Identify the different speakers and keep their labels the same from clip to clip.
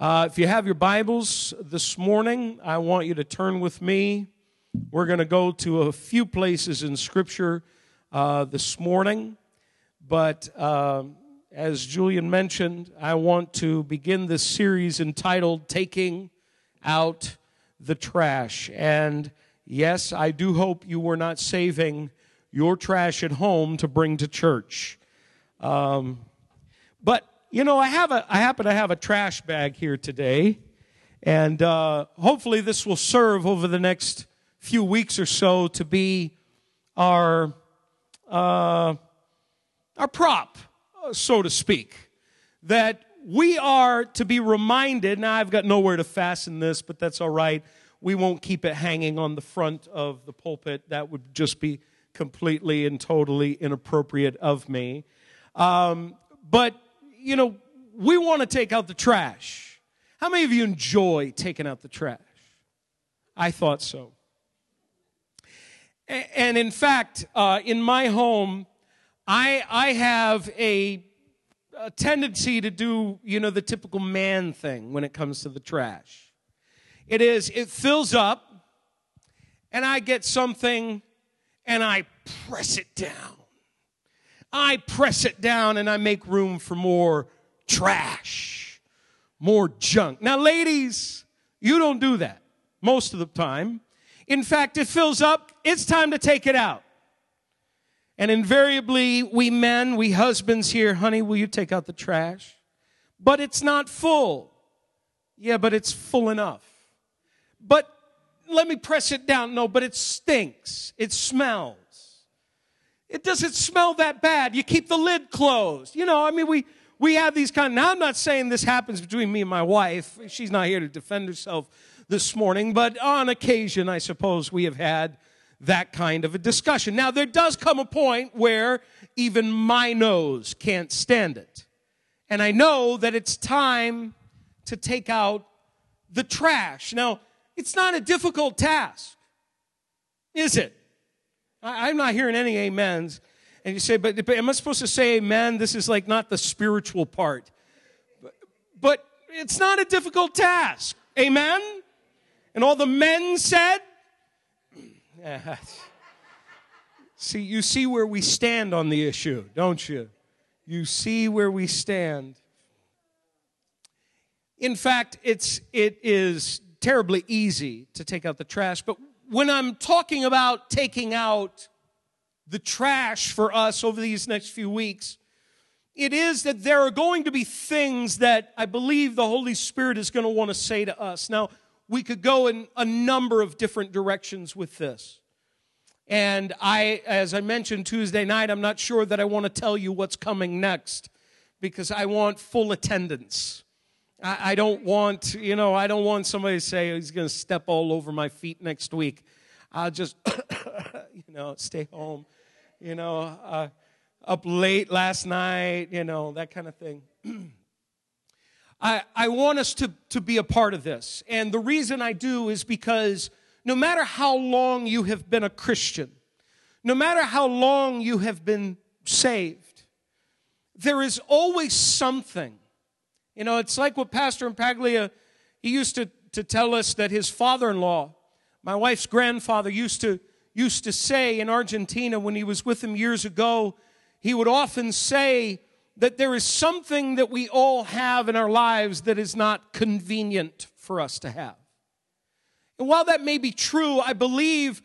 Speaker 1: Uh, if you have your Bibles this morning, I want you to turn with me. We're going to go to a few places in Scripture uh, this morning, but uh, as Julian mentioned, I want to begin this series entitled Taking Out the Trash. And yes, I do hope you were not saving your trash at home to bring to church. Um, but you know, I have a, I happen to have a trash bag here today, and uh, hopefully this will serve over the next few weeks or so to be our, uh, our prop, so to speak, that we are to be reminded. Now, I've got nowhere to fasten this, but that's all right. We won't keep it hanging on the front of the pulpit. That would just be completely and totally inappropriate of me. Um, but you know, we want to take out the trash. How many of you enjoy taking out the trash? I thought so. And in fact, uh, in my home, I, I have a, a tendency to do, you know, the typical man thing when it comes to the trash. It is, it fills up, and I get something and I press it down. I press it down and I make room for more trash, more junk. Now, ladies, you don't do that most of the time. In fact, it fills up, it's time to take it out. And invariably, we men, we husbands here, honey, will you take out the trash? But it's not full. Yeah, but it's full enough. But let me press it down. No, but it stinks. It smells. It doesn't smell that bad. You keep the lid closed. You know, I mean, we, we have these kind of, now I'm not saying this happens between me and my wife. She's not here to defend herself this morning, but on occasion, I suppose we have had that kind of a discussion. Now, there does come a point where even my nose can't stand it. And I know that it's time to take out the trash. Now, it's not a difficult task, is it? I, am not hearing any amens. And you say, but, but am I supposed to say amen? This is like not the spiritual part. But, but it's not a difficult task. Amen? And all the men said, see, you see where we stand on the issue, don't you? You see where we stand. In fact, it's, it is terribly easy to take out the trash, but when I'm talking about taking out the trash for us over these next few weeks, it is that there are going to be things that I believe the Holy Spirit is going to want to say to us. Now, we could go in a number of different directions with this. And I, as I mentioned Tuesday night, I'm not sure that I want to tell you what's coming next because I want full attendance. I, I don't want, you know, I don't want somebody to say he's going to step all over my feet next week. I'll just, you know, stay home, you know, uh, up late last night, you know, that kind of thing. I, I want us to, to be a part of this. And the reason I do is because no matter how long you have been a Christian, no matter how long you have been saved, there is always something you know, it's like what Pastor Impaglia, he used to, to tell us that his father-in-law, my wife's grandfather, used to, used to say in Argentina when he was with him years ago, he would often say that there is something that we all have in our lives that is not convenient for us to have. And while that may be true, I believe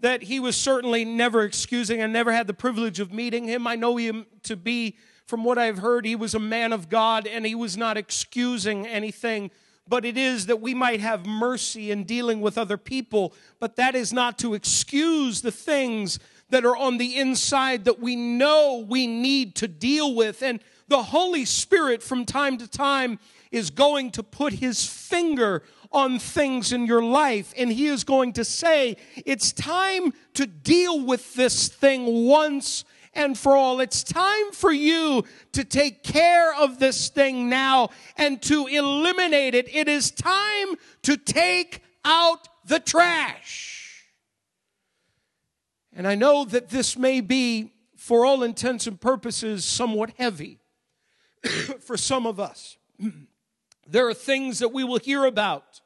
Speaker 1: that he was certainly never excusing. I never had the privilege of meeting him. I know him to be from what I've heard, he was a man of God and he was not excusing anything. But it is that we might have mercy in dealing with other people, but that is not to excuse the things that are on the inside that we know we need to deal with. And the Holy Spirit, from time to time, is going to put his finger on things in your life, and he is going to say, It's time to deal with this thing once and for all. It's time for you to take care of this thing now and to eliminate it. It is time to take out the trash. And I know that this may be, for all intents and purposes, somewhat heavy for some of us. There are things that we will hear about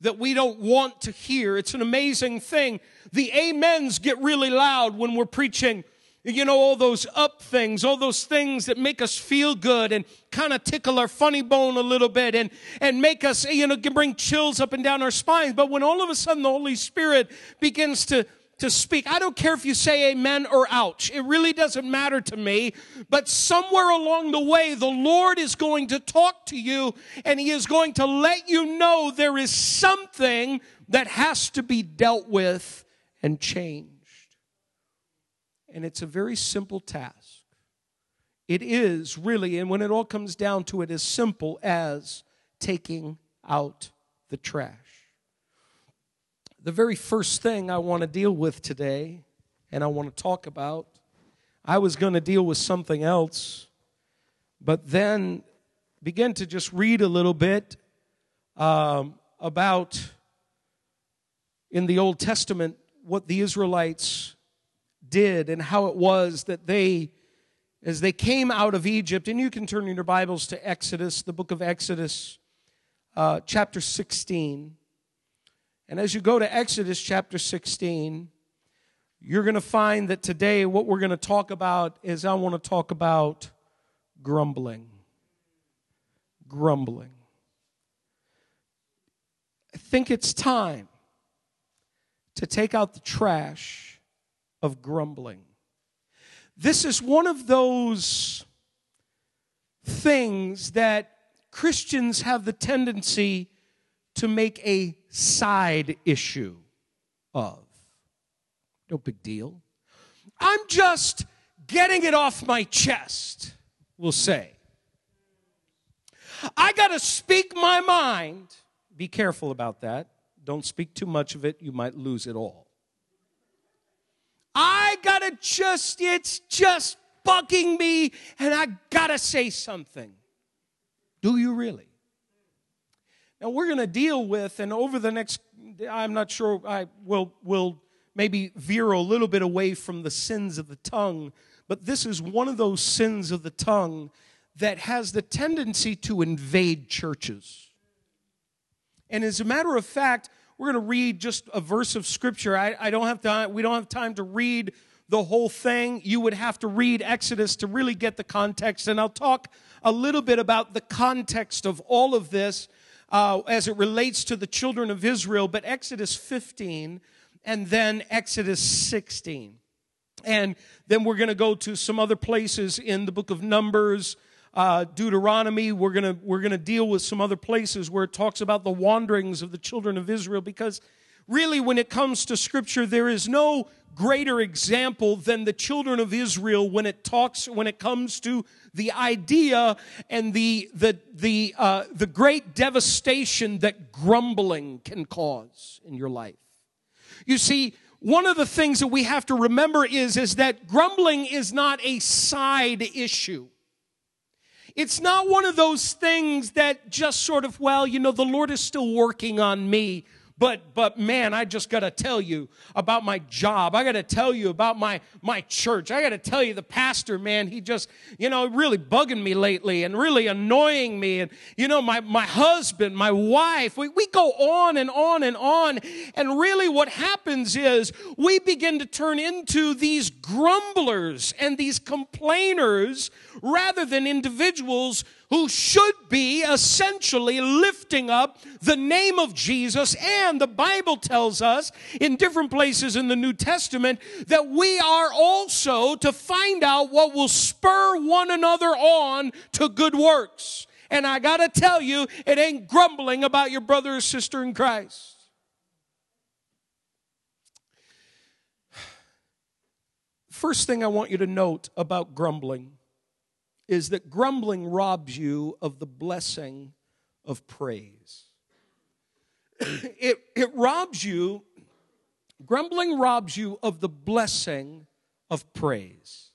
Speaker 1: that we don't want to hear. It's an amazing thing. The amens get really loud when we're preaching you know, all those up things, all those things that make us feel good and kind of tickle our funny bone a little bit and, and make us, you know, bring chills up and down our spines. But when all of a sudden the Holy Spirit begins to, to speak, I don't care if you say amen or ouch. It really doesn't matter to me. But somewhere along the way, the Lord is going to talk to you and He is going to let you know there is something that has to be dealt with and changed. And it's a very simple task. It is really, and when it all comes down to it, as simple as taking out the trash. The very first thing I want to deal with today, and I want to talk about, I was going to deal with something else, but then begin to just read a little bit um, about in the Old Testament what the Israelites did and how it was that they, as they came out of Egypt, and you can turn in your Bibles to Exodus, the book of Exodus, uh, chapter 16. And as you go to Exodus chapter 16, you're going to find that today what we're going to talk about is I want to talk about grumbling. Grumbling. I think it's time to take out the trash of grumbling. This is one of those things that Christians have the tendency to make a side issue of. No big deal. I'm just getting it off my chest, we'll say. I got to speak my mind. Be careful about that. Don't speak too much of it, you might lose it all. I gotta just, it's just bugging me and I gotta say something. Do you really? Now we're gonna deal with, and over the next, I'm not sure, I will, will maybe veer a little bit away from the sins of the tongue, but this is one of those sins of the tongue that has the tendency to invade churches. And as a matter of fact, we're going to read just a verse of scripture. I, I don't have time, we don't have time to read the whole thing. You would have to read Exodus to really get the context. And I'll talk a little bit about the context of all of this uh, as it relates to the children of Israel, but Exodus 15 and then Exodus 16. And then we're going to go to some other places in the book of Numbers uh, Deuteronomy. We're gonna we're gonna deal with some other places where it talks about the wanderings of the children of Israel because really, when it comes to Scripture, there is no greater example than the children of Israel when it talks when it comes to the idea and the the the uh, the great devastation that grumbling can cause in your life. You see, one of the things that we have to remember is is that grumbling is not a side issue. It's not one of those things that just sort of, well, you know, the Lord is still working on me. But, but man, I just got to tell you about my job. I got to tell you about my, my church. I got to tell you the pastor, man, he just, you know, really bugging me lately and really annoying me. And, you know, my, my husband, my wife, we, we go on and on and on. And really what happens is we begin to turn into these grumblers and these complainers rather than individuals who should be essentially lifting up the name of Jesus. And the Bible tells us in different places in the New Testament that we are also to find out what will spur one another on to good works. And I got to tell you, it ain't grumbling about your brother or sister in Christ. First thing I want you to note about grumbling is that grumbling robs you of the blessing of praise. it, it robs you, grumbling robs you of the blessing of praise.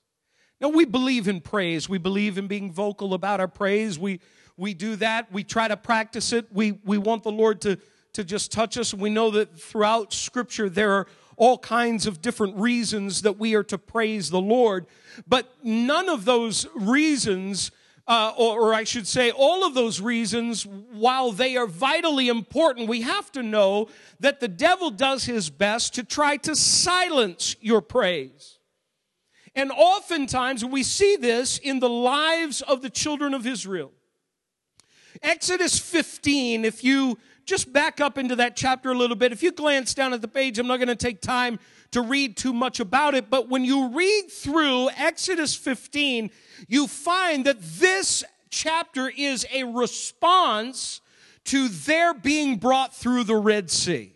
Speaker 1: Now, we believe in praise. We believe in being vocal about our praise. We, we do that. We try to practice it. We, we want the Lord to, to just touch us. We know that throughout Scripture there are all kinds of different reasons that we are to praise the Lord, but none of those reasons uh, or, or I should say, all of those reasons, while they are vitally important, we have to know that the devil does his best to try to silence your praise. And oftentimes we see this in the lives of the children of Israel. Exodus 15, if you just back up into that chapter a little bit, if you glance down at the page, I'm not going to take time to read too much about it, but when you read through Exodus 15, you find that this chapter is a response to their being brought through the Red Sea.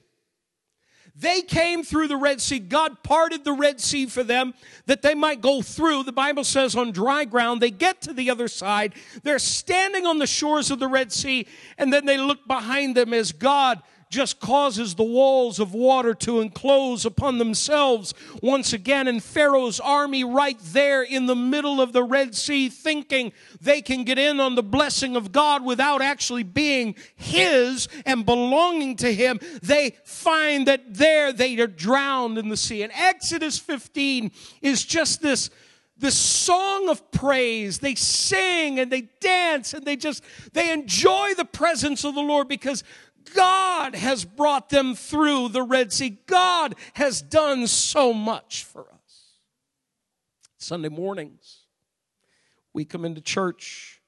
Speaker 1: They came through the Red Sea. God parted the Red Sea for them that they might go through. The Bible says on dry ground, they get to the other side. They're standing on the shores of the Red Sea, and then they look behind them as God just causes the walls of water to enclose upon themselves once again. And Pharaoh's army, right there in the middle of the Red Sea, thinking they can get in on the blessing of God without actually being His and belonging to Him, they find that there they are drowned in the sea. And Exodus 15 is just this this song of praise. They sing and they dance and they just, they enjoy the presence of the Lord because God has brought them through the Red Sea. God has done so much for us. Sunday mornings, we come into church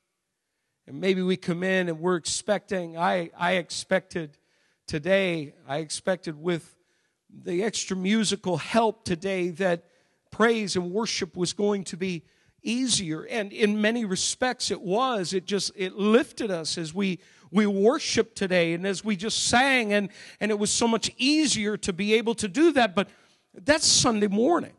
Speaker 1: and maybe we come in and we're expecting, I, I expected today, I expected with the extra musical help today that praise and worship was going to be easier and in many respects it was it just it lifted us as we we worship today and as we just sang and and it was so much easier to be able to do that but that's sunday morning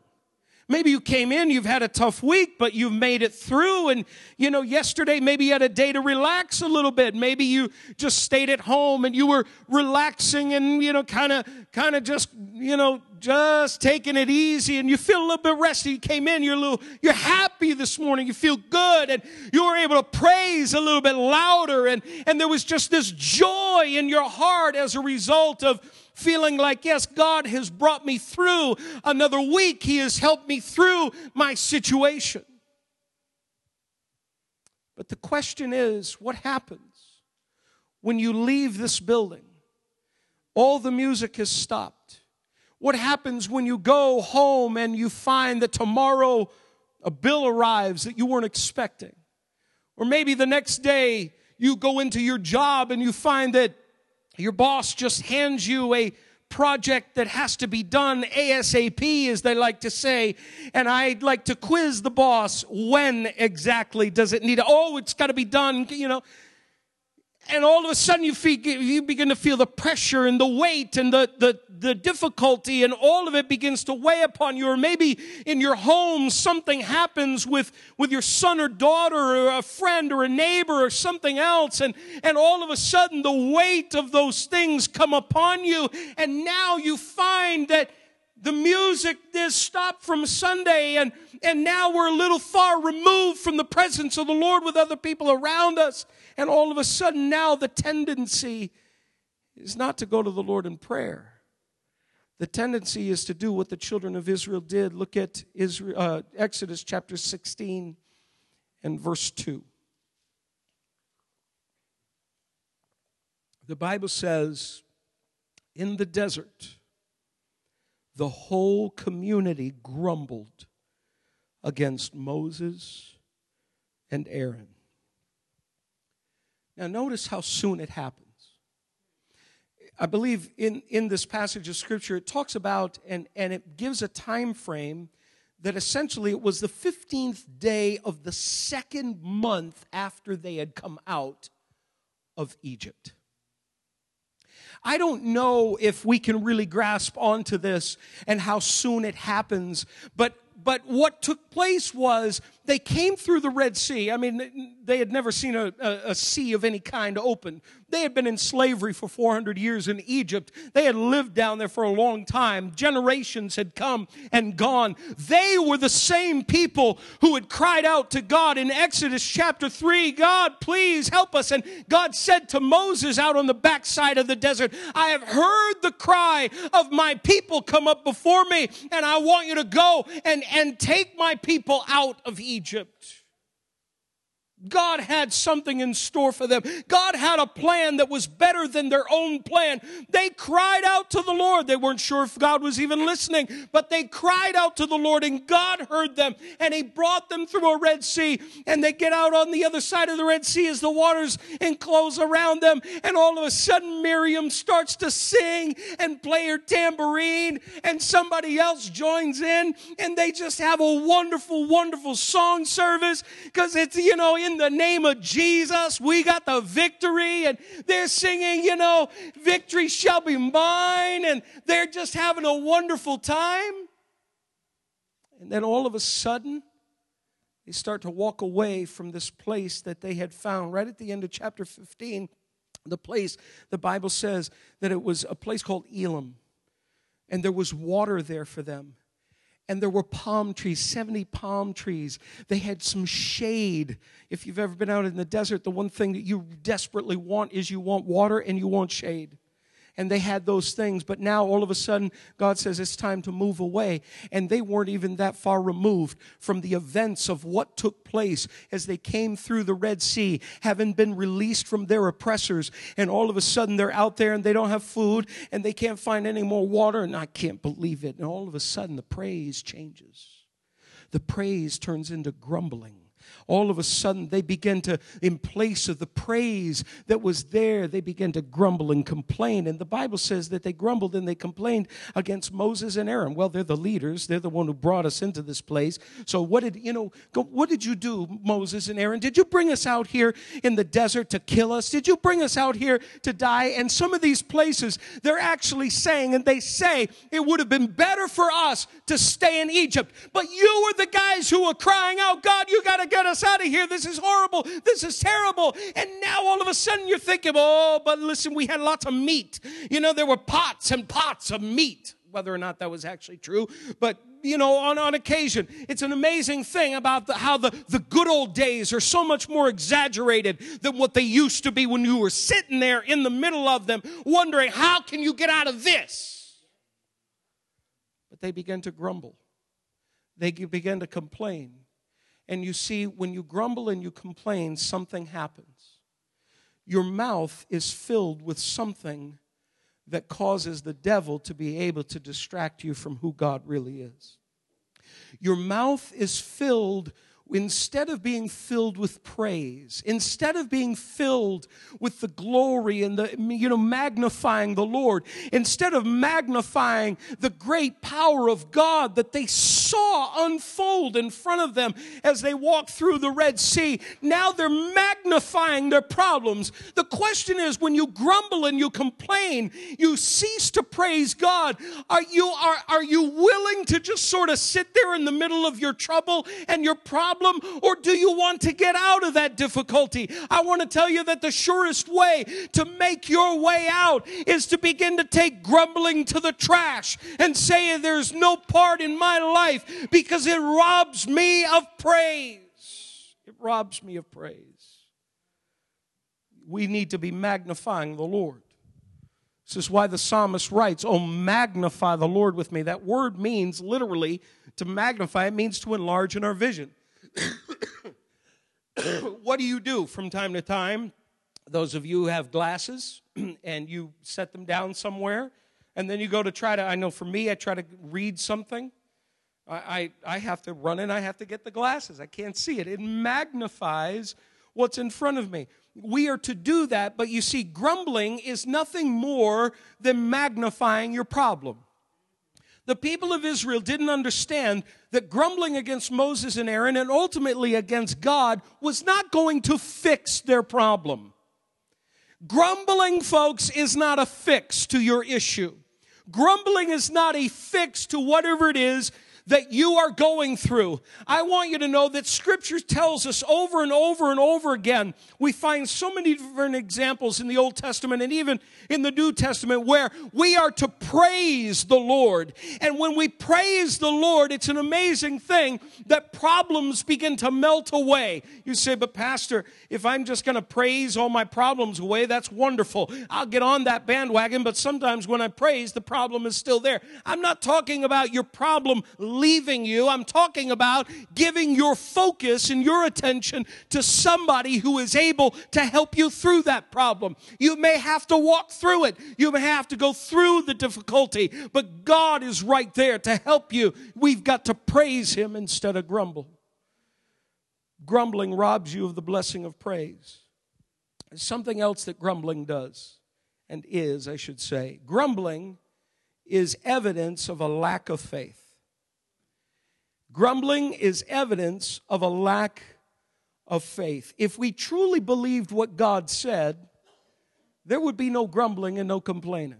Speaker 1: Maybe you came in, you've had a tough week, but you've made it through. And, you know, yesterday maybe you had a day to relax a little bit. Maybe you just stayed at home and you were relaxing and, you know, kind of, kind of just, you know, just taking it easy and you feel a little bit rested. You came in, you're a little, you're happy this morning. You feel good and you were able to praise a little bit louder. And, and there was just this joy in your heart as a result of, feeling like, yes, God has brought me through another week. He has helped me through my situation. But the question is what happens when you leave this building? All the music has stopped. What happens when you go home and you find that tomorrow a bill arrives that you weren't expecting? Or maybe the next day you go into your job and you find that your boss just hands you a project that has to be done ASAP, as they like to say. And I'd like to quiz the boss. When exactly does it need? Oh, it's got to be done, you know and all of a sudden you, feel, you begin to feel the pressure and the weight and the, the, the difficulty and all of it begins to weigh upon you or maybe in your home something happens with, with your son or daughter or a friend or a neighbor or something else and, and all of a sudden the weight of those things come upon you and now you find that the music is stopped from Sunday and, and now we're a little far removed from the presence of the Lord with other people around us. And all of a sudden now the tendency is not to go to the Lord in prayer. The tendency is to do what the children of Israel did. Look at Israel, uh, Exodus chapter 16 and verse 2. The Bible says, in the desert, the whole community grumbled against Moses and Aaron. Now, notice how soon it happens. I believe in, in this passage of scripture, it talks about and, and it gives a time frame that essentially it was the 15th day of the second month after they had come out of Egypt. I don't know if we can really grasp onto this and how soon it happens, but but what took place was they came through the Red Sea. I mean, they had never seen a, a, a, sea of any kind open. They had been in slavery for 400 years in Egypt. They had lived down there for a long time. Generations had come and gone. They were the same people who had cried out to God in Exodus chapter 3 God, please help us. And God said to Moses out on the backside of the desert, I have heard the cry of my people come up before me, and I want you to go and, and take my people out of Egypt. Egypt. God had something in store for them. God had a plan that was better than their own plan. They cried out to the Lord. They weren't sure if God was even listening, but they cried out to the Lord and God heard them and He brought them through a Red Sea and they get out on the other side of the Red Sea as the waters enclose around them and all of a sudden Miriam starts to sing and play her tambourine and somebody else joins in and they just have a wonderful, wonderful song service because it's, you know, in the name of Jesus, we got the victory. And they're singing, you know, victory shall be mine. And they're just having a wonderful time. And then all of a sudden, they start to walk away from this place that they had found right at the end of chapter 15. The place, the Bible says that it was a place called Elim and there was water there for them and there were palm trees, 70 palm trees. They had some shade. If you've ever been out in the desert, the one thing that you desperately want is you want water and you want shade and they had those things. But now all of a sudden, God says it's time to move away. And they weren't even that far removed from the events of what took place as they came through the Red Sea, having been released from their oppressors. And all of a sudden, they're out there and they don't have food and they can't find any more water. And I can't believe it. And all of a sudden, the praise changes. The praise turns into grumbling all of a sudden they begin to, in place of the praise that was there, they began to grumble and complain. And the Bible says that they grumbled and they complained against Moses and Aaron. Well, they're the leaders. They're the one who brought us into this place. So what did, you know, what did you do, Moses and Aaron? Did you bring us out here in the desert to kill us? Did you bring us out here to die? And some of these places, they're actually saying, and they say, it would have been better for us to stay in Egypt. But you were the guys who were crying out, God, you got to get us out of here. This is horrible. This is terrible. And now all of a sudden you're thinking, oh, but listen, we had lots of meat. You know, there were pots and pots of meat, whether or not that was actually true. But you know, on, on occasion. It's an amazing thing about the, how the, the good old days are so much more exaggerated than what they used to be when you were sitting there in the middle of them wondering, how can you get out of this? But they began to grumble. They began to complain. And you see, when you grumble and you complain, something happens. Your mouth is filled with something that causes the devil to be able to distract you from who God really is. Your mouth is filled instead of being filled with praise, instead of being filled with the glory and the, you know, magnifying the Lord, instead of magnifying the great power of God that they saw unfold in front of them as they walked through the Red Sea, now they're magnifying their problems. The question is when you grumble and you complain, you cease to praise God. Are you, are, are you willing to just sort of sit there in the middle of your trouble and your problem? problem or do you want to get out of that difficulty? I want to tell you that the surest way to make your way out is to begin to take grumbling to the trash and say, There's no part in my life because it robs me of praise. It robs me of praise. We need to be magnifying the Lord. This is why the psalmist writes, Oh, magnify the Lord with me. That word means literally to magnify, it means to enlarge in our vision. what do you do from time to time? Those of you who have glasses and you set them down somewhere, and then you go to try to, I know for me, I try to read something. I, I, I have to run and I have to get the glasses. I can't see it. It magnifies what's in front of me. We are to do that, but you see, grumbling is nothing more than magnifying your problem. The people of Israel didn't understand that grumbling against Moses and Aaron and ultimately against God was not going to fix their problem. Grumbling, folks, is not a fix to your issue. Grumbling is not a fix to whatever it is that you are going through. I want you to know that scripture tells us over and over and over again. We find so many different examples in the Old Testament and even in the New Testament where we are to praise the Lord. And when we praise the Lord, it's an amazing thing that problems begin to melt away. You say, but Pastor, if I'm just going to praise all my problems away, that's wonderful. I'll get on that bandwagon, but sometimes when I praise, the problem is still there. I'm not talking about your problem leaving you. I'm talking about giving your focus and your attention to somebody who is able to help you through that problem. You may have to walk through it. You may have to go through the difficulty, but God is right there to help you. We've got to praise Him instead of grumble. Grumbling robs you of the blessing of praise. There's something else that grumbling does, and is, I should say. Grumbling is evidence of a lack of faith. Grumbling is evidence of a lack of faith. If we truly believed what God said, there would be no grumbling and no complaining.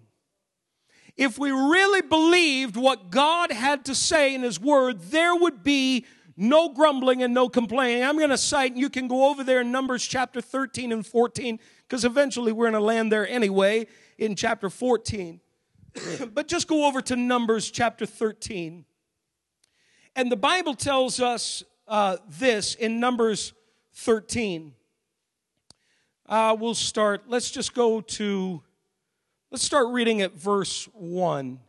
Speaker 1: If we really believed what God had to say in His Word, there would be no grumbling and no complaining. I'm going to cite, and you can go over there in Numbers chapter 13 and 14, because eventually we're going to land there anyway in chapter 14. but just go over to Numbers chapter 13. And the Bible tells us uh, this in Numbers 13. Uh, we'll start, let's just go to, let's start reading at verse 1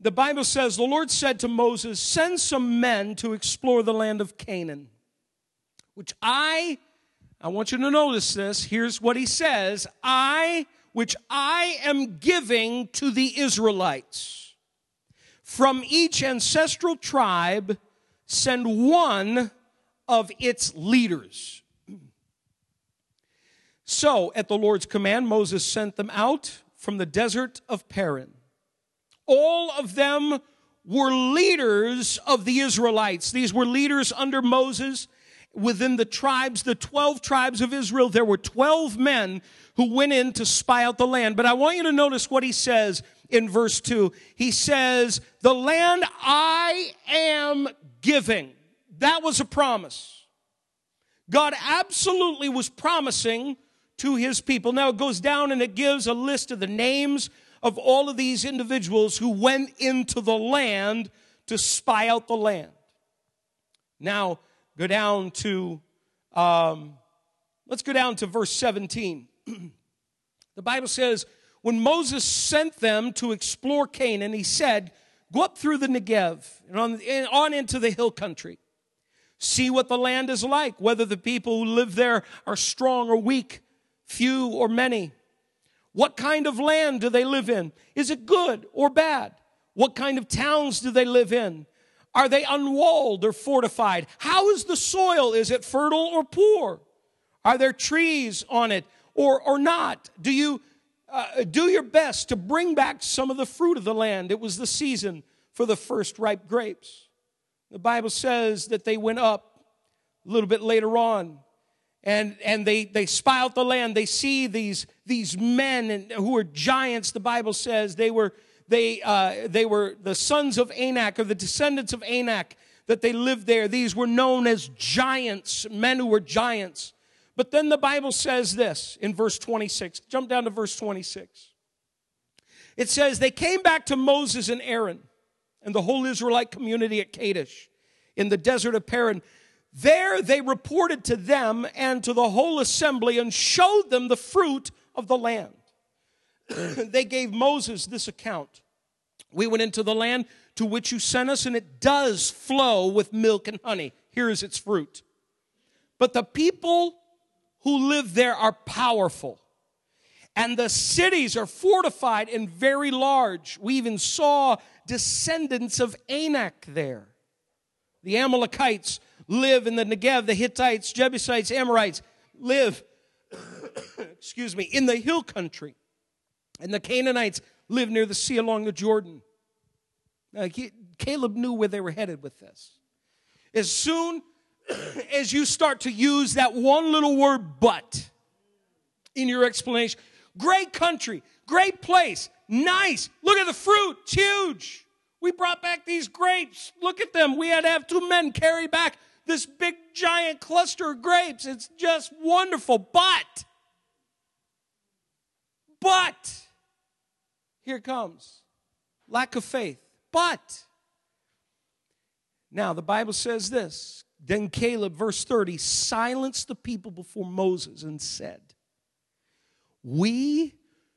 Speaker 1: the Bible says, The Lord said to Moses, Send some men to explore the land of Canaan, which I, I want you to notice this. Here's what he says I, which I am giving to the Israelites. From each ancestral tribe, send one of its leaders. So, at the Lord's command, Moses sent them out from the desert of Paran all of them were leaders of the Israelites. These were leaders under Moses within the tribes, the 12 tribes of Israel. There were 12 men who went in to spy out the land. But I want you to notice what he says in verse 2. He says, The land I am giving. That was a promise. God absolutely was promising to his people. Now it goes down and it gives a list of the names of all of these individuals who went into the land to spy out the land. Now, go down to, um, let's go down to verse 17. the Bible says, when Moses sent them to explore Canaan, he said, Go up through the Negev and on, and on into the hill country. See what the land is like, whether the people who live there are strong or weak, few or many. What kind of land do they live in? Is it good or bad? What kind of towns do they live in? Are they unwalled or fortified? How is the soil? Is it fertile or poor? Are there trees on it or, or not? Do you uh, do your best to bring back some of the fruit of the land? It was the season for the first ripe grapes. The Bible says that they went up a little bit later on and and they they spy out the land they see these these men and, who are giants the bible says they were they uh, they were the sons of anak or the descendants of anak that they lived there these were known as giants men who were giants but then the bible says this in verse 26 jump down to verse 26 it says they came back to moses and aaron and the whole israelite community at kadesh in the desert of paran there they reported to them and to the whole assembly and showed them the fruit of the land. they gave Moses this account. We went into the land to which you sent us, and it does flow with milk and honey. Here is its fruit. But the people who live there are powerful, and the cities are fortified and very large. We even saw descendants of Anak there. The Amalekites live in the Negev, the Hittites, Jebusites, Amorites live, excuse me, in the hill country. And the Canaanites live near the sea along the Jordan. Now, Caleb knew where they were headed with this. As soon as you start to use that one little word, but, in your explanation, great country, great place, nice, look at the fruit, it's huge. We brought back these grapes. Look at them. We had to have two men carry back this big giant cluster of grapes. It's just wonderful. But, but, here comes lack of faith. But, now the Bible says this. Then Caleb, verse 30, silenced the people before Moses and said, We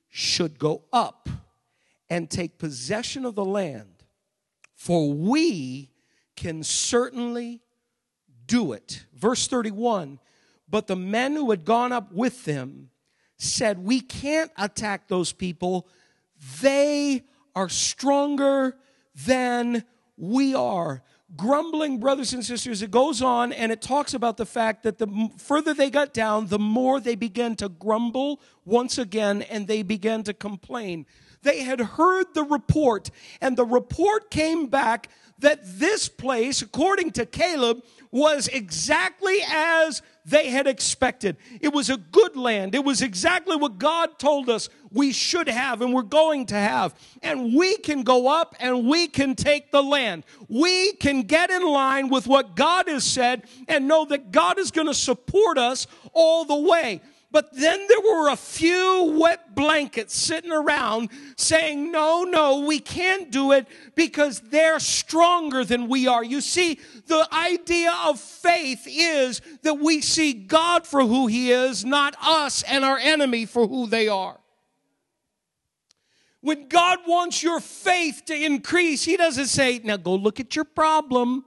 Speaker 1: should go up and take possession of the land, for we can certainly do it. Verse 31 But the men who had gone up with them said, We can't attack those people. They are stronger than we are. Grumbling, brothers and sisters, it goes on and it talks about the fact that the further they got down, the more they began to grumble once again and they began to complain. They had heard the report, and the report came back that this place, according to Caleb, was exactly as they had expected. It was a good land. It was exactly what God told us we should have and we're going to have. And we can go up and we can take the land. We can get in line with what God has said and know that God is going to support us all the way. But then there were a few wet blankets sitting around saying, no, no, we can't do it because they're stronger than we are. You see, the idea of faith is that we see God for who he is, not us and our enemy for who they are. When God wants your faith to increase, he doesn't say, now go look at your problem.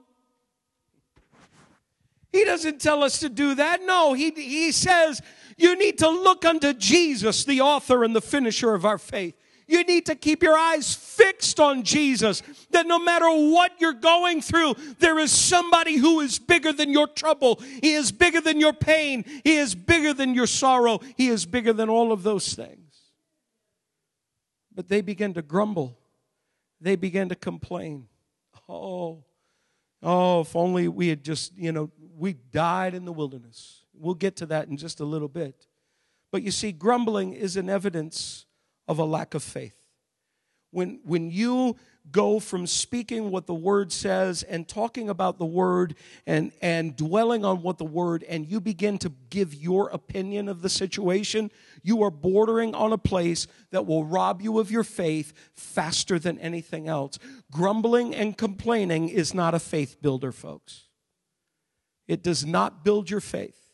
Speaker 1: He doesn't tell us to do that. No, he, he says, you need to look unto Jesus, the author and the finisher of our faith. You need to keep your eyes fixed on Jesus. That no matter what you're going through, there is somebody who is bigger than your trouble. He is bigger than your pain. He is bigger than your sorrow. He is bigger than all of those things. But they begin to grumble. They begin to complain. Oh, oh, if only we had just, you know, we died in the wilderness. We'll get to that in just a little bit. But you see, grumbling is an evidence of a lack of faith. When, when you go from speaking what the word says and talking about the word and, and dwelling on what the word and you begin to give your opinion of the situation, you are bordering on a place that will rob you of your faith faster than anything else. Grumbling and complaining is not a faith builder, folks. It does not build your faith.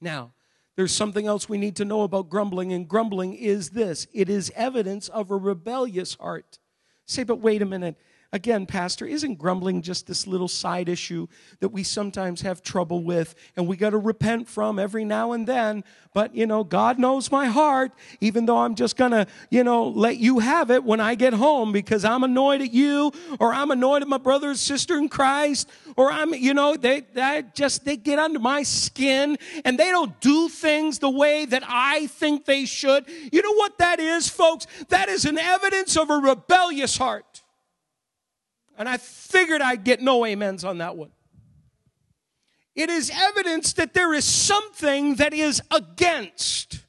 Speaker 1: Now, there's something else we need to know about grumbling, and grumbling is this it is evidence of a rebellious heart. Say, but wait a minute. Again, Pastor, isn't grumbling just this little side issue that we sometimes have trouble with and we got to repent from every now and then? But, you know, God knows my heart, even though I'm just going to, you know, let you have it when I get home because I'm annoyed at you or I'm annoyed at my brother or sister in Christ or I'm, you know, they, they just, they get under my skin and they don't do things the way that I think they should. You know what that is, folks? That is an evidence of a rebellious heart. And I figured I'd get no amens on that one. It is evidence that there is something that is against.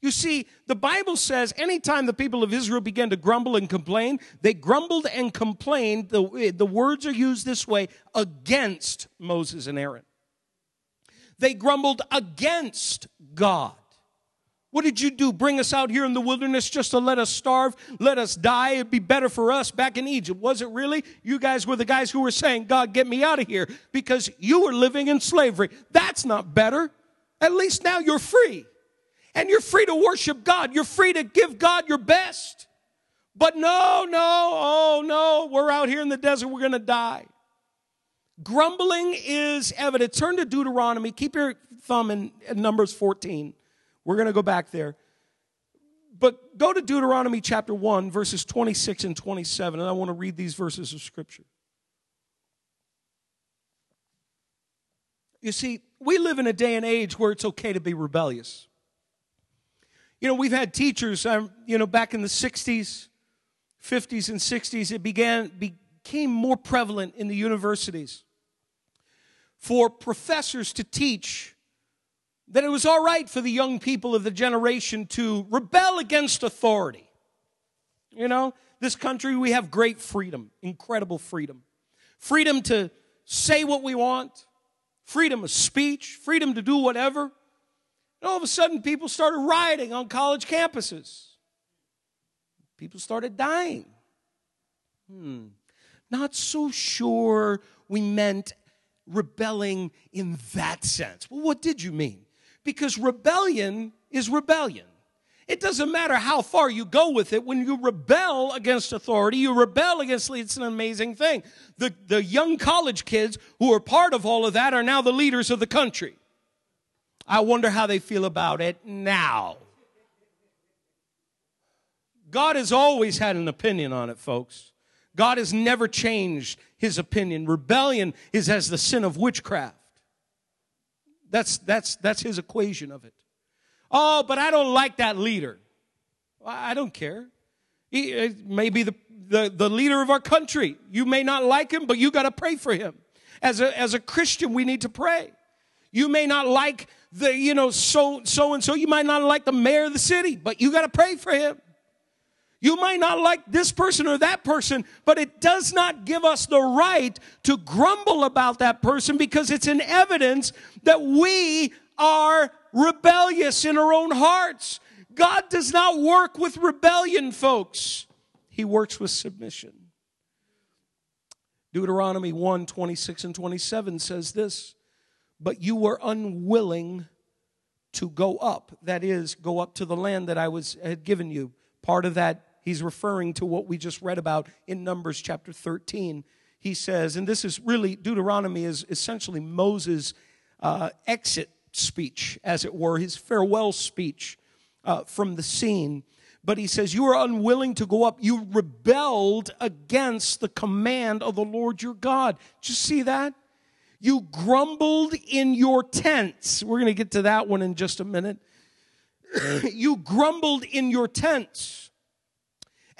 Speaker 1: You see, the Bible says anytime the people of Israel began to grumble and complain, they grumbled and complained. The, the words are used this way against Moses and Aaron. They grumbled against God. What did you do? Bring us out here in the wilderness just to let us starve, let us die? It'd be better for us back in Egypt. Was it really? You guys were the guys who were saying, God, get me out of here because you were living in slavery. That's not better. At least now you're free. And you're free to worship God. You're free to give God your best. But no, no, oh no, we're out here in the desert, we're going to die. Grumbling is evident. Turn to Deuteronomy. Keep your thumb in Numbers 14. We're going to go back there. But go to Deuteronomy chapter 1, verses 26 and 27, and I want to read these verses of Scripture. You see, we live in a day and age where it's okay to be rebellious. You know, we've had teachers, um, you know, back in the 60s, 50s, and 60s, it began, became more prevalent in the universities for professors to teach that it was all right for the young people of the generation to rebel against authority. You know, this country, we have great freedom, incredible freedom. Freedom to say what we want, freedom of speech, freedom to do whatever. And all of a sudden, people started rioting on college campuses. People started dying. Hmm. Not so sure we meant rebelling in that sense. Well, what did you mean? Because rebellion is rebellion. It doesn't matter how far you go with it. When you rebel against authority, you rebel against, leaders. it's an amazing thing. The, the young college kids who are part of all of that are now the leaders of the country. I wonder how they feel about it now. God has always had an opinion on it, folks. God has never changed his opinion. Rebellion is as the sin of witchcraft. That's, that's, that's his equation of it. Oh, but I don't like that leader. I don't care. He uh, may be the, the, the leader of our country. You may not like him, but you got to pray for him. As a, as a Christian, we need to pray. You may not like the, you know, so, so and so. You might not like the mayor of the city, but you got to pray for him. You might not like this person or that person, but it does not give us the right to grumble about that person because it's an evidence that we are rebellious in our own hearts. God does not work with rebellion, folks. He works with submission. Deuteronomy 1 26 and 27 says this, but you were unwilling to go up. That is, go up to the land that I was had given you. Part of that he's referring to what we just read about in Numbers chapter 13. He says, and this is really, Deuteronomy is essentially Moses' uh, exit speech, as it were, his farewell speech uh, from the scene. But he says, You are unwilling to go up. You rebelled against the command of the Lord your God. Did you see that? You grumbled in your tents. We're going to get to that one in just a minute. you grumbled in your tents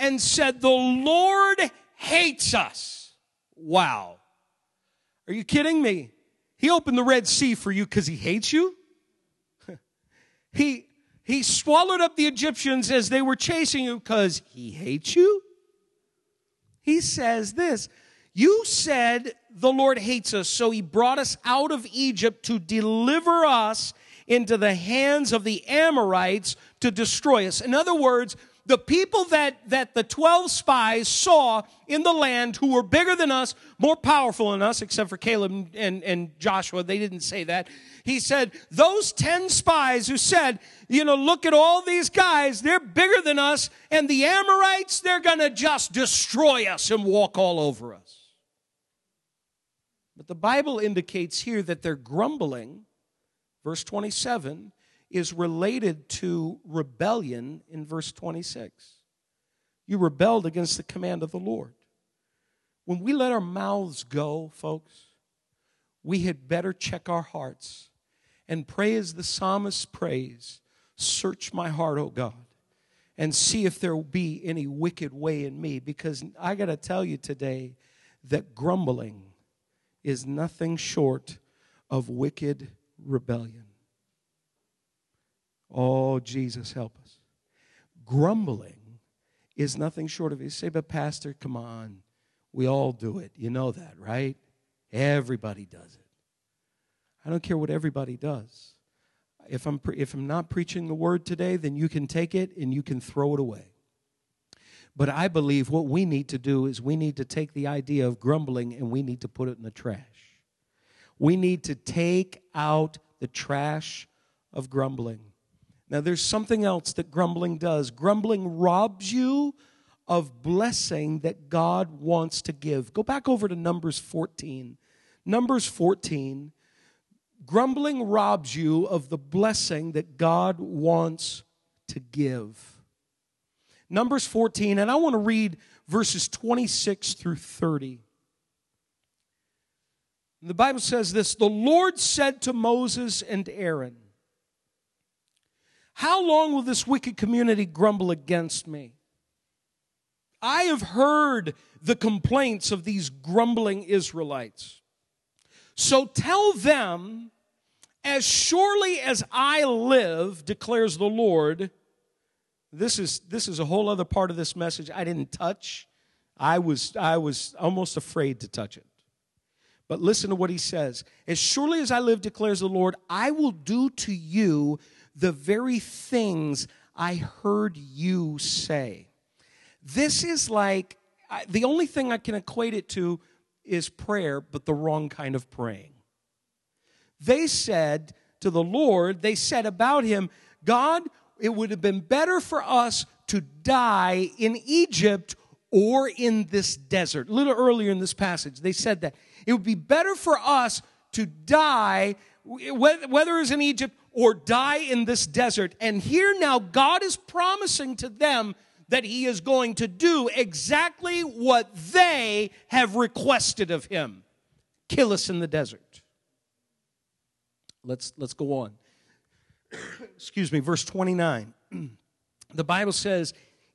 Speaker 1: and said, The Lord hates us. Wow. Are you kidding me? He opened the Red Sea for you because he hates you? he, he swallowed up the Egyptians as they were chasing you because he hates you? He says this You said the Lord hates us, so he brought us out of Egypt to deliver us into the hands of the Amorites to destroy us. In other words, the people that, that the 12 spies saw in the land who were bigger than us, more powerful than us, except for Caleb and, and Joshua, they didn't say that. He said, those 10 spies who said, you know, look at all these guys, they're bigger than us, and the Amorites, they're gonna just destroy us and walk all over us. But the Bible indicates here that they're grumbling, verse 27, is related to rebellion in verse 26. You rebelled against the command of the Lord. When we let our mouths go, folks, we had better check our hearts and pray as the psalmist prays Search my heart, O God, and see if there be any wicked way in me. Because I got to tell you today that grumbling is nothing short of wicked rebellion. Oh, Jesus, help us. Grumbling is nothing short of, you say, but Pastor, come on. We all do it. You know that, right? Everybody does it. I don't care what everybody does. If I'm, pre- if I'm not preaching the word today, then you can take it and you can throw it away. But I believe what we need to do is we need to take the idea of grumbling and we need to put it in the trash. We need to take out the trash of grumbling. Now, there's something else that grumbling does. Grumbling robs you of blessing that God wants to give. Go back over to Numbers 14. Numbers 14. Grumbling robs you of the blessing that God wants to give. Numbers 14, and I want to read verses 26 through 30. The Bible says this The Lord said to Moses and Aaron, how long will this wicked community grumble against me? I have heard the complaints of these grumbling Israelites. So tell them, as surely as I live, declares the Lord. This is, this is a whole other part of this message I didn't touch. I was, I was almost afraid to touch it. But listen to what he says. As surely as I live, declares the Lord, I will do to you the very things I heard you say. This is like the only thing I can equate it to is prayer, but the wrong kind of praying. They said to the Lord, they said about him, God, it would have been better for us to die in Egypt or in this desert. A little earlier in this passage, they said that. It would be better for us to die, whether it's in Egypt or die in this desert. And here now, God is promising to them that He is going to do exactly what they have requested of Him kill us in the desert. Let's, let's go on. Excuse me, verse 29. the Bible says,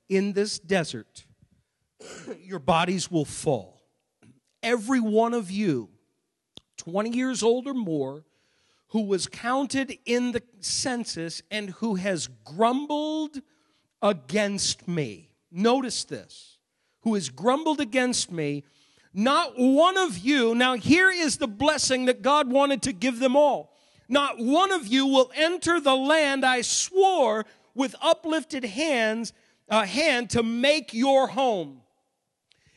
Speaker 1: In this desert, your bodies will fall. Every one of you, 20 years old or more, who was counted in the census and who has grumbled against me. Notice this. Who has grumbled against me, not one of you. Now, here is the blessing that God wanted to give them all. Not one of you will enter the land I swore with uplifted hands, a hand to make your home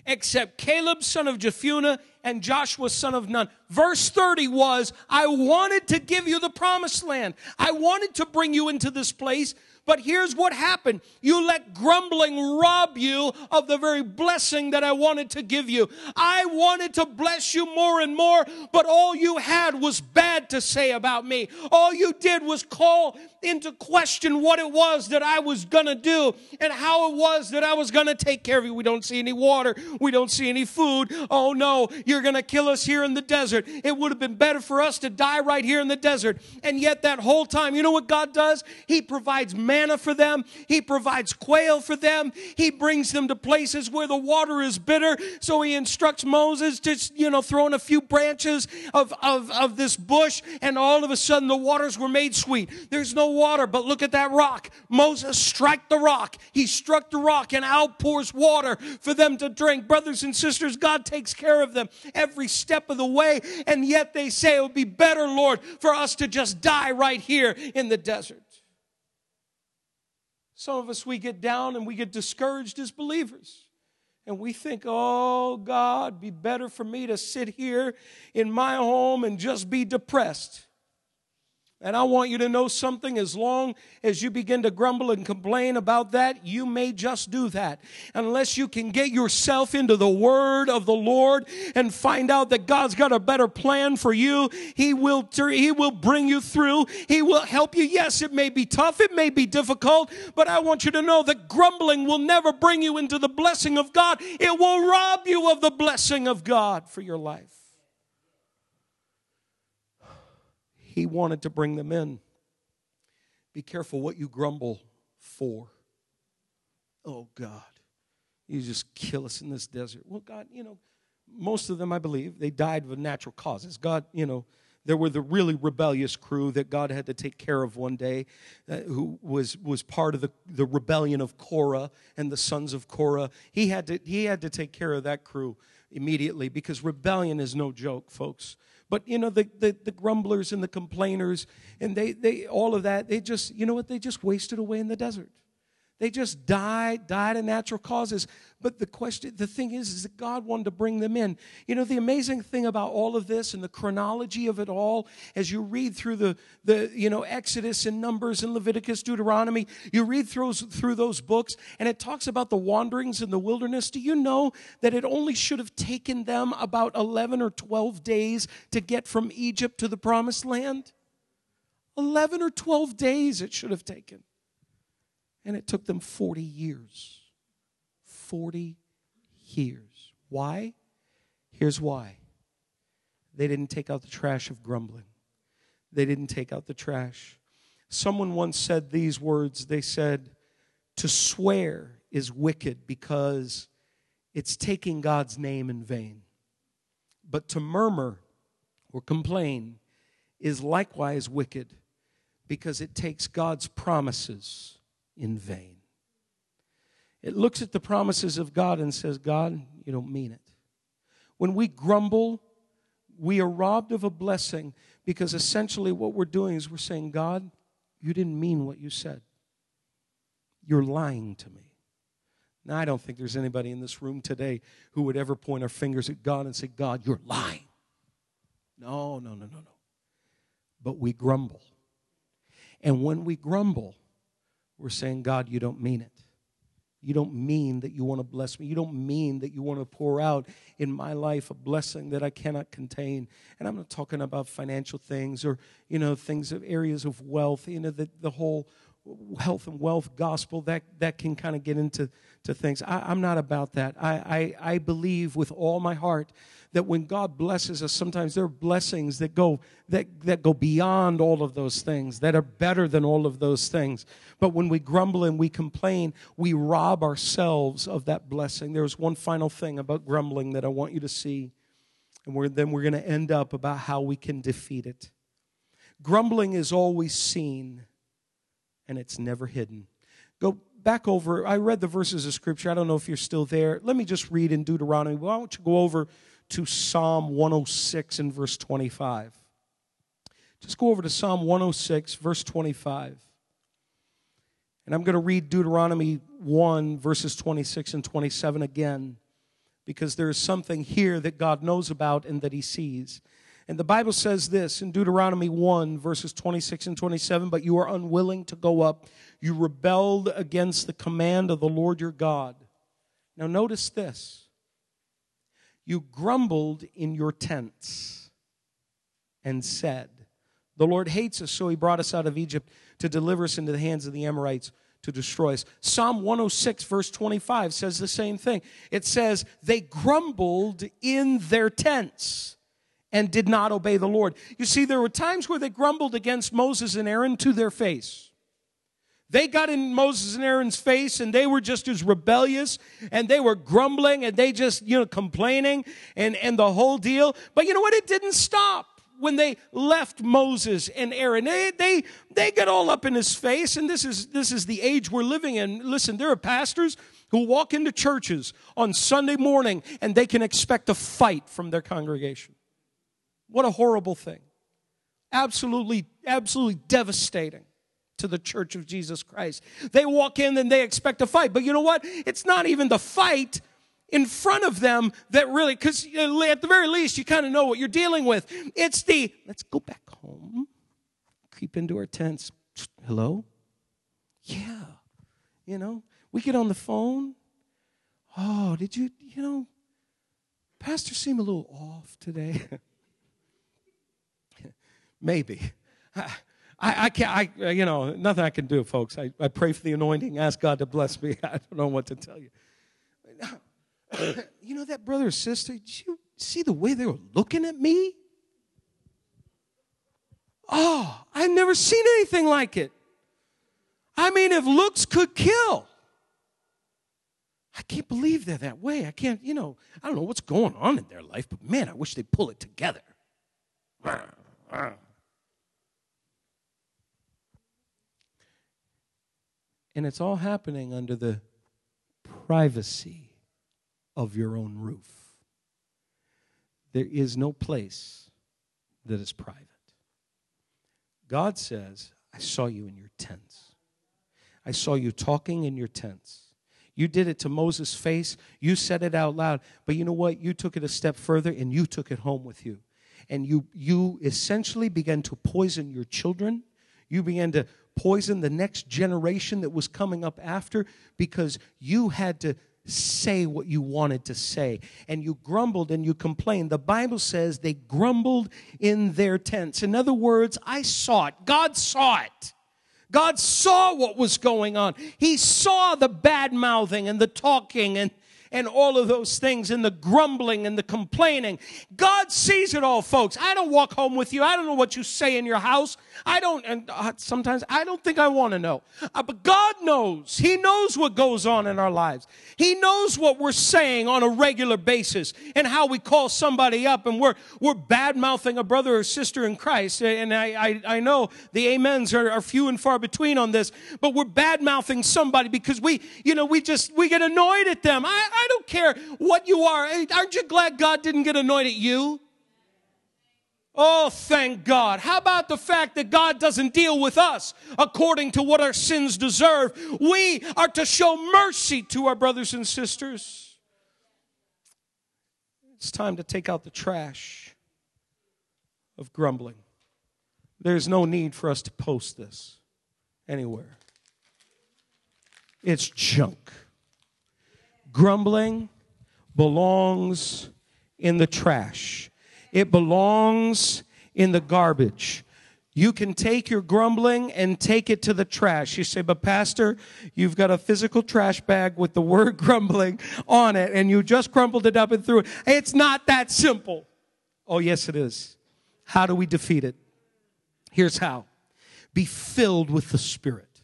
Speaker 1: except Caleb, son of Jephunneh, and Joshua, son of Nun. Verse 30 was, I wanted to give you the promised land. I wanted to bring you into this place but here's what happened. You let grumbling rob you of the very blessing that I wanted to give you. I wanted to bless you more and more, but all you had was bad to say about me. All you did was call into question what it was that I was going to do and how it was that I was going to take care of you. We don't see any water. We don't see any food. Oh no, you're going to kill us here in the desert. It would have been better for us to die right here in the desert. And yet that whole time, you know what God does? He provides manna for them. He provides quail for them. He brings them to places where the water is bitter. So he instructs Moses to, you know, throw in a few branches of, of, of this bush, and all of a sudden the waters were made sweet. There's no water, but look at that rock. Moses struck the rock. He struck the rock and outpours water for them to drink. Brothers and sisters, God takes care of them every step of the way, and yet they say it would be better, Lord, for us to just die right here in the desert. Some of us, we get down and we get discouraged as believers. And we think, oh, God, be better for me to sit here in my home and just be depressed. And I want you to know something as long as you begin to grumble and complain about that, you may just do that. Unless you can get yourself into the word of the Lord and find out that God's got a better plan for you, He will, he will bring you through. He will help you. Yes, it may be tough, it may be difficult, but I want you to know that grumbling will never bring you into the blessing of God. It will rob you of the blessing of God for your life. He wanted to bring them in. Be careful what you grumble for. Oh, God, you just kill us in this desert. Well, God, you know, most of them, I believe, they died of natural causes. God, you know, there were the really rebellious crew that God had to take care of one day, uh, who was, was part of the, the rebellion of Korah and the sons of Korah. He had, to, he had to take care of that crew immediately because rebellion is no joke, folks. But you know, the, the, the, grumblers and the complainers and they, they all of that, they just, you know what, they just wasted away in the desert. They just died, died of natural causes. But the question, the thing is, is that God wanted to bring them in. You know, the amazing thing about all of this and the chronology of it all, as you read through the, the you know, Exodus and Numbers and Leviticus, Deuteronomy, you read through, through those books and it talks about the wanderings in the wilderness. Do you know that it only should have taken them about 11 or 12 days to get from Egypt to the promised land? 11 or 12 days it should have taken. And it took them 40 years. 40 years. Why? Here's why they didn't take out the trash of grumbling, they didn't take out the trash. Someone once said these words they said, To swear is wicked because it's taking God's name in vain. But to murmur or complain is likewise wicked because it takes God's promises in vain. It looks at the promises of God and says, God, you don't mean it. When we grumble, we are robbed of a blessing because essentially what we're doing is we're saying, God, you didn't mean what you said. You're lying to me. Now, I don't think there's anybody in this room today who would ever point our fingers at God and say, God, you're lying. No, no, no, no, no. But we grumble. And when we grumble, we're saying, God, you don't mean it. You don't mean that you want to bless me. You don't mean that you want to pour out in my life a blessing that I cannot contain. And I'm not talking about financial things or, you know, things of areas of wealth, you know, the, the whole health and wealth gospel that that can kind of get into to things. I, am not about that. I, I i believe with all my heart that when god blesses us sometimes there are blessings that go that that go beyond all of those things that are better than all of those things. But when we grumble and we complain we rob ourselves of that blessing. There's one final thing about grumbling that i want you to see and we're, then we're going to end up about how we can defeat it. Grumbling is always seen and it's never hidden. Go back over. I read the verses of Scripture. I don't know if you're still there. Let me just read in Deuteronomy. Why don't you go over to Psalm 106 and verse 25? Just go over to Psalm 106, verse 25. And I'm going to read Deuteronomy 1, verses 26 and 27 again, because there is something here that God knows about and that He sees. And the Bible says this in Deuteronomy 1, verses 26 and 27 But you are unwilling to go up. You rebelled against the command of the Lord your God. Now, notice this. You grumbled in your tents and said, The Lord hates us, so he brought us out of Egypt to deliver us into the hands of the Amorites to destroy us. Psalm 106, verse 25 says the same thing. It says, They grumbled in their tents and did not obey the Lord. You see, there were times where they grumbled against Moses and Aaron to their face. They got in Moses and Aaron's face and they were just as rebellious and they were grumbling and they just, you know, complaining and, and the whole deal. But you know what? It didn't stop when they left Moses and Aaron. They, they, they get all up in his face and this is, this is the age we're living in. Listen, there are pastors who walk into churches on Sunday morning and they can expect a fight from their congregation. What a horrible thing. Absolutely, absolutely devastating to the church of Jesus Christ. They walk in and they expect a fight. But you know what? It's not even the fight in front of them that really, because uh, at the very least, you kind of know what you're dealing with. It's the, let's go back home, creep into our tents. Hello? Yeah. You know, we get on the phone. Oh, did you, you know, Pastor seemed a little off today. Maybe. I, I can't, I, uh, you know, nothing I can do, folks. I, I pray for the anointing, ask God to bless me. I don't know what to tell you. You know that brother or sister, did you see the way they were looking at me? Oh, I've never seen anything like it. I mean, if looks could kill, I can't believe they're that way. I can't, you know, I don't know what's going on in their life, but man, I wish they'd pull it together. And it's all happening under the privacy of your own roof. There is no place that is private. God says, I saw you in your tents. I saw you talking in your tents. You did it to Moses' face. You said it out loud. But you know what? You took it a step further and you took it home with you. And you, you essentially began to poison your children. You began to poison the next generation that was coming up after because you had to say what you wanted to say. And you grumbled and you complained. The Bible says they grumbled in their tents. In other words, I saw it. God saw it. God saw what was going on. He saw the bad mouthing and the talking and and all of those things and the grumbling and the complaining. God sees it all, folks. I don't walk home with you. I don't know what you say in your house. I don't, and uh, sometimes I don't think I want to know. Uh, but God knows. He knows what goes on in our lives. He knows what we're saying on a regular basis and how we call somebody up and we're, we're bad mouthing a brother or sister in Christ. And I, I, I know the amens are, are few and far between on this, but we're bad mouthing somebody because we, you know, we just, we get annoyed at them. I, I don't care what you are. Aren't you glad God didn't get annoyed at you? Oh, thank God. How about the fact that God doesn't deal with us according to what our sins deserve? We are to show mercy to our brothers and sisters. It's time to take out the trash of grumbling. There's no need for us to post this anywhere. it's junk. Grumbling belongs in the trash, it belongs in the garbage. You can take your grumbling and take it to the trash. You say, but pastor, you've got a physical trash bag with the word grumbling on it and you just crumpled it up and threw it. It's not that simple. Oh, yes, it is. How do we defeat it? Here's how. Be filled with the Spirit.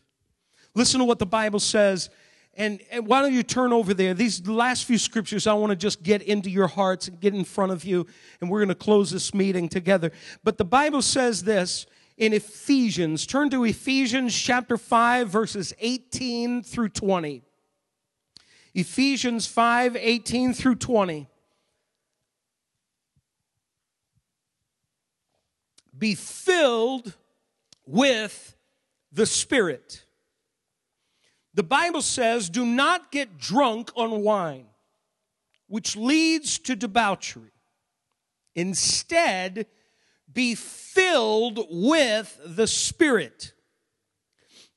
Speaker 1: Listen to what the Bible says and, and, why don't you turn over there? These last few scriptures, I want to just get into your hearts and get in front of you, and we're going to close this meeting together. But the Bible says this in Ephesians. Turn to Ephesians chapter 5, verses 18 through 20. Ephesians 5, 18 through 20. Be filled with the Spirit the Bible says, do not get drunk on wine, which leads to debauchery. Instead, be filled with the Spirit.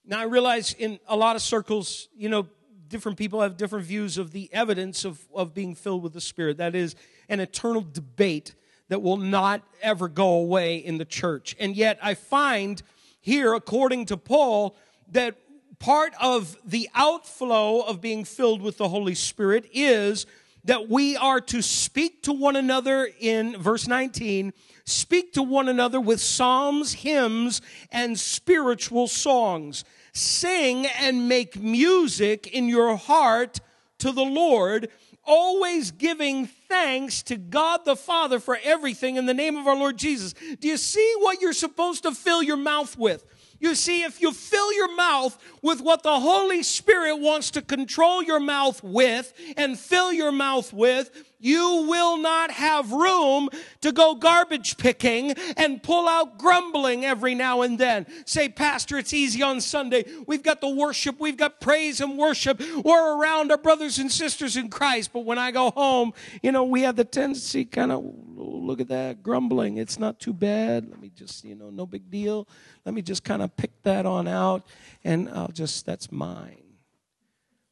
Speaker 1: Now, I realize in a lot of circles, you know, different people have different views of the evidence of, of being filled with the Spirit. That is an eternal debate that will not ever go away in the church. And yet, I find here, according to Paul, that part of the outflow of being filled with the Holy Spirit is that we are to speak to one another in verse 19, speak to one another with psalms, hymns, and spiritual songs. Sing and make music in your heart to the Lord, always giving thanks to God the Father for everything in the name of our Lord Jesus. Do you see what you're supposed to fill your mouth with? You see, if you fill your mouth with what the Holy Spirit wants to control your mouth with and fill your mouth with, you will not have room to go garbage picking and pull out grumbling every now and then. Say, Pastor, it's easy on Sunday. We've got the worship, we've got praise and worship. We're around our brothers and sisters in Christ. But when I go home, you know, we have the tendency kind of look at that grumbling. It's not too bad. Let me just, you know, no big deal. Let me just kind of pick that on out and I'll just, that's mine.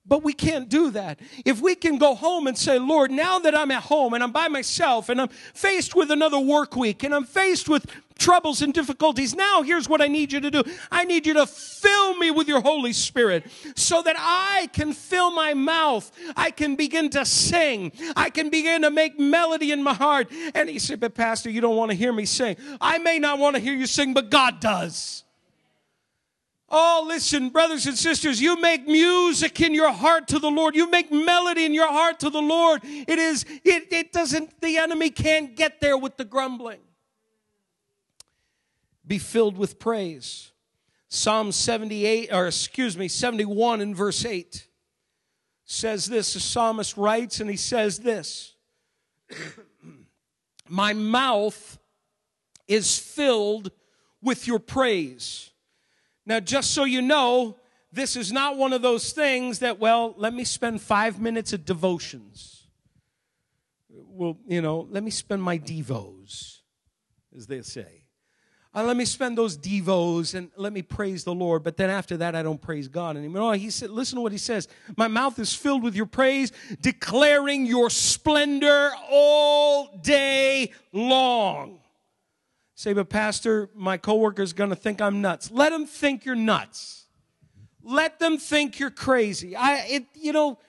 Speaker 1: But we can't do that. If we can go home and say, Lord, now that I'm at home and I'm by myself and I'm faced with another work week and I'm faced with troubles and difficulties, now here's what I need you to do. I need you to fill me with your Holy Spirit so that I can fill my mouth. I can begin to sing. I can begin to make melody in my heart. And he said, But Pastor, you don't want to hear me sing. I may not want to hear you sing, but God does. Oh, listen, brothers and sisters, you make music in your heart to the Lord. You make melody in your heart to the Lord. It is, it, it doesn't, the enemy can't get there with the grumbling. Be filled with praise. Psalm 78, or excuse me, 71 in verse 8 says this. The psalmist writes and he says this My mouth is filled with your praise. Now, just so you know, this is not one of those things that, well, let me spend five minutes of devotions. Well, you know, let me spend my devos, as they say. Uh, let me spend those devos and let me praise the Lord. But then after that, I don't praise God anymore. He said, listen to what he says. My mouth is filled with your praise, declaring your splendor all day long. Say, but Pastor, my coworker's going to think I'm nuts. Let them think you're nuts. Let them think you're crazy. I, it, you know,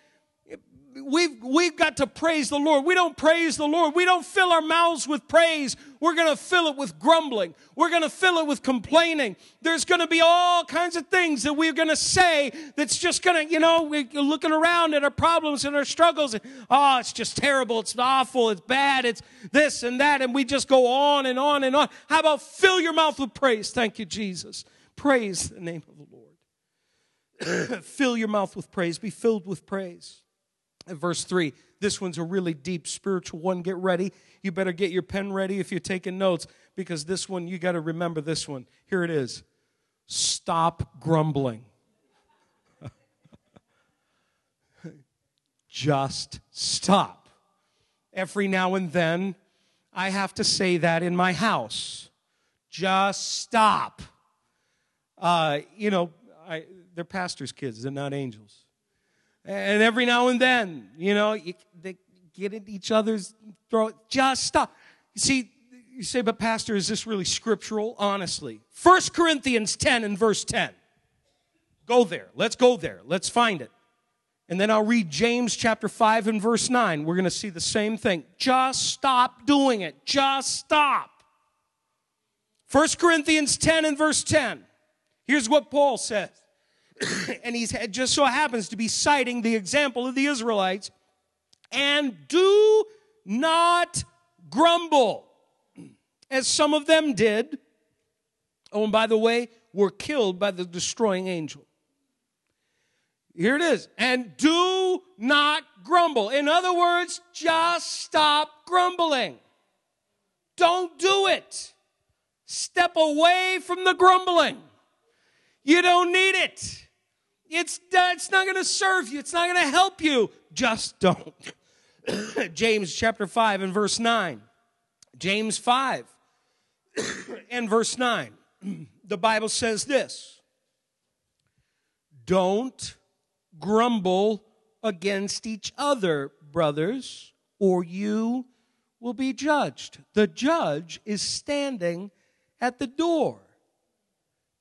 Speaker 1: we've, we've got to praise the Lord. We don't praise the Lord. We don't fill our mouths with praise. We're going to fill it with grumbling. We're going to fill it with complaining. There's going to be all kinds of things that we're going to say that's just going to, you know, we're looking around at our problems and our struggles. And, oh, it's just terrible. It's awful. It's bad. It's this and that. And we just go on and on and on. How about fill your mouth with praise? Thank you, Jesus. Praise the name of the Lord. fill your mouth with praise. Be filled with praise verse 3. This one's a really deep spiritual one. Get ready. You better get your pen ready if you're taking notes because this one, you got to remember this one. Here it is Stop grumbling. Just stop. Every now and then, I have to say that in my house. Just stop. Uh, you know, I, they're pastors' kids, they're not angels. And every now and then, you know, you, they get at each other's throat. Just stop. You see, you say, but Pastor, is this really scriptural? Honestly. 1 Corinthians 10 and verse 10. Go there. Let's go there. Let's find it. And then I'll read James chapter 5 and verse 9. We're going to see the same thing. Just stop doing it. Just stop. 1 Corinthians 10 and verse 10. Here's what Paul says. and he just so happens to be citing the example of the Israelites. And do not grumble, as some of them did. Oh, and by the way, were killed by the destroying angel. Here it is. And do not grumble. In other words, just stop grumbling. Don't do it. Step away from the grumbling. You don't need it. It's, it's not going to serve you. It's not going to help you. Just don't. James chapter 5 and verse 9. James 5 and verse 9. The Bible says this Don't grumble against each other, brothers, or you will be judged. The judge is standing at the door.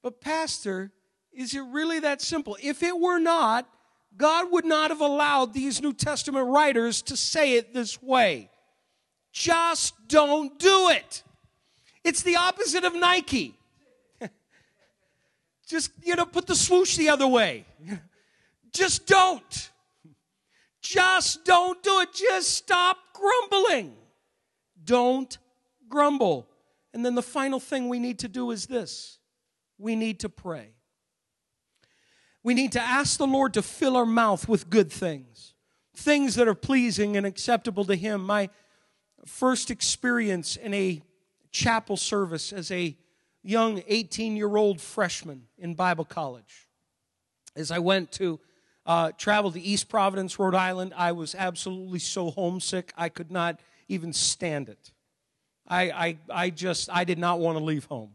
Speaker 1: But, Pastor, is it really that simple? If it were not, God would not have allowed these New Testament writers to say it this way. Just don't do it. It's the opposite of Nike. Just, you know, put the swoosh the other way. Just don't. Just don't do it. Just stop grumbling. Don't grumble. And then the final thing we need to do is this we need to pray. We need to ask the Lord to fill our mouth with good things, things that are pleasing and acceptable to Him. My first experience in a chapel service as a young 18 year old freshman in Bible college, as I went to uh, traveled to East Providence, Rhode Island. I was absolutely so homesick, I could not even stand it. I, I, I just, I did not want to leave home.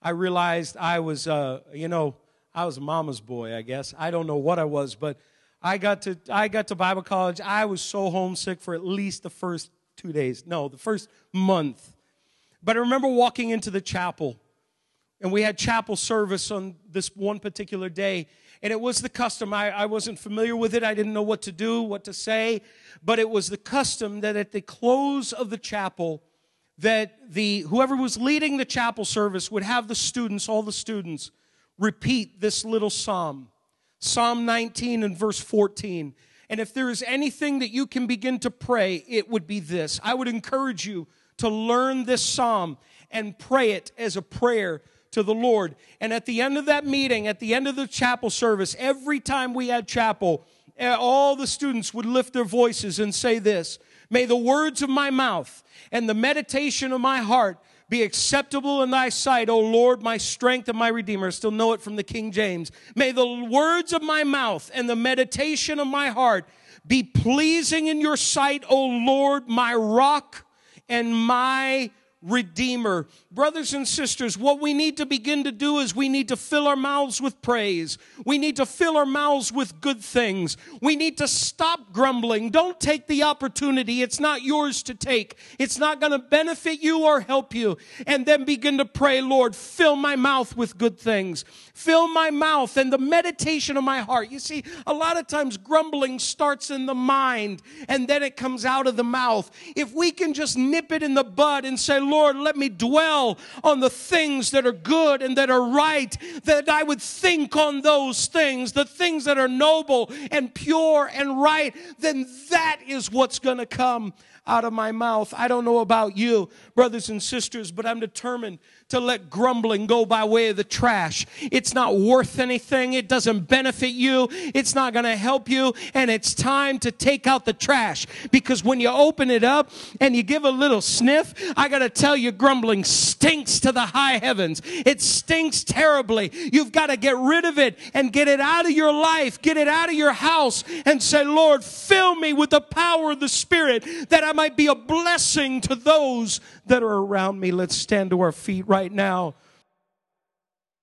Speaker 1: I realized I was, uh, you know, I was mama's boy, I guess. I don't know what I was, but I got to, I got to Bible college. I was so homesick for at least the first two days. No, the first month. But I remember walking into the chapel, and we had chapel service on this one particular day, and it was the custom. I, I wasn't familiar with it. I didn't know what to do, what to say. But it was the custom that at the close of the chapel, that the whoever was leading the chapel service would have the students, all the students, repeat this little psalm. Psalm 19 and verse 14. And if there is anything that you can begin to pray, it would be this. I would encourage you to learn this psalm and pray it as a prayer to the Lord. And at the end of that meeting, at the end of the chapel service, every time we had chapel, eh, all the students would lift their voices and say this May the words of my mouth and the meditation of my heart be acceptable in thy sight, O Lord, my strength and my redeemer. Still know it from the King James. May the words of my mouth and the meditation of my heart be pleasing in your sight, O Lord, my rock and my Redeemer. Brothers and sisters, what we need to begin to do is we need to fill our mouths with praise. We need to fill our mouths with good things. We need to stop grumbling. Don't take the opportunity. It's not yours to take. It's not going to benefit you or help you. And then begin to pray, Lord, fill my mouth with good things. Fill my mouth and the meditation of my heart. You see, a lot of times grumbling starts in the mind and then it comes out of the mouth. If we can just nip it in the bud and say, Lord, let me dwell on the things that are good and that are right, that I would think on those things, the things that are noble and pure and right, then that is what's going to come out of my mouth. I don't know about you, brothers and sisters, but I'm determined to let grumbling go by way of the trash. It's not worth anything. It doesn't benefit you. It's not going to help you. And it's time to take out the trash because when you open it up and you give a little sniff, I got to tell you, grumbling stinks to the high heavens. It stinks terribly. You've got to get rid of it and get it out of your life, get it out of your house and say, Lord, fill me with the power of the Spirit that I might be a blessing to those that are around me. Let's stand to our feet right now.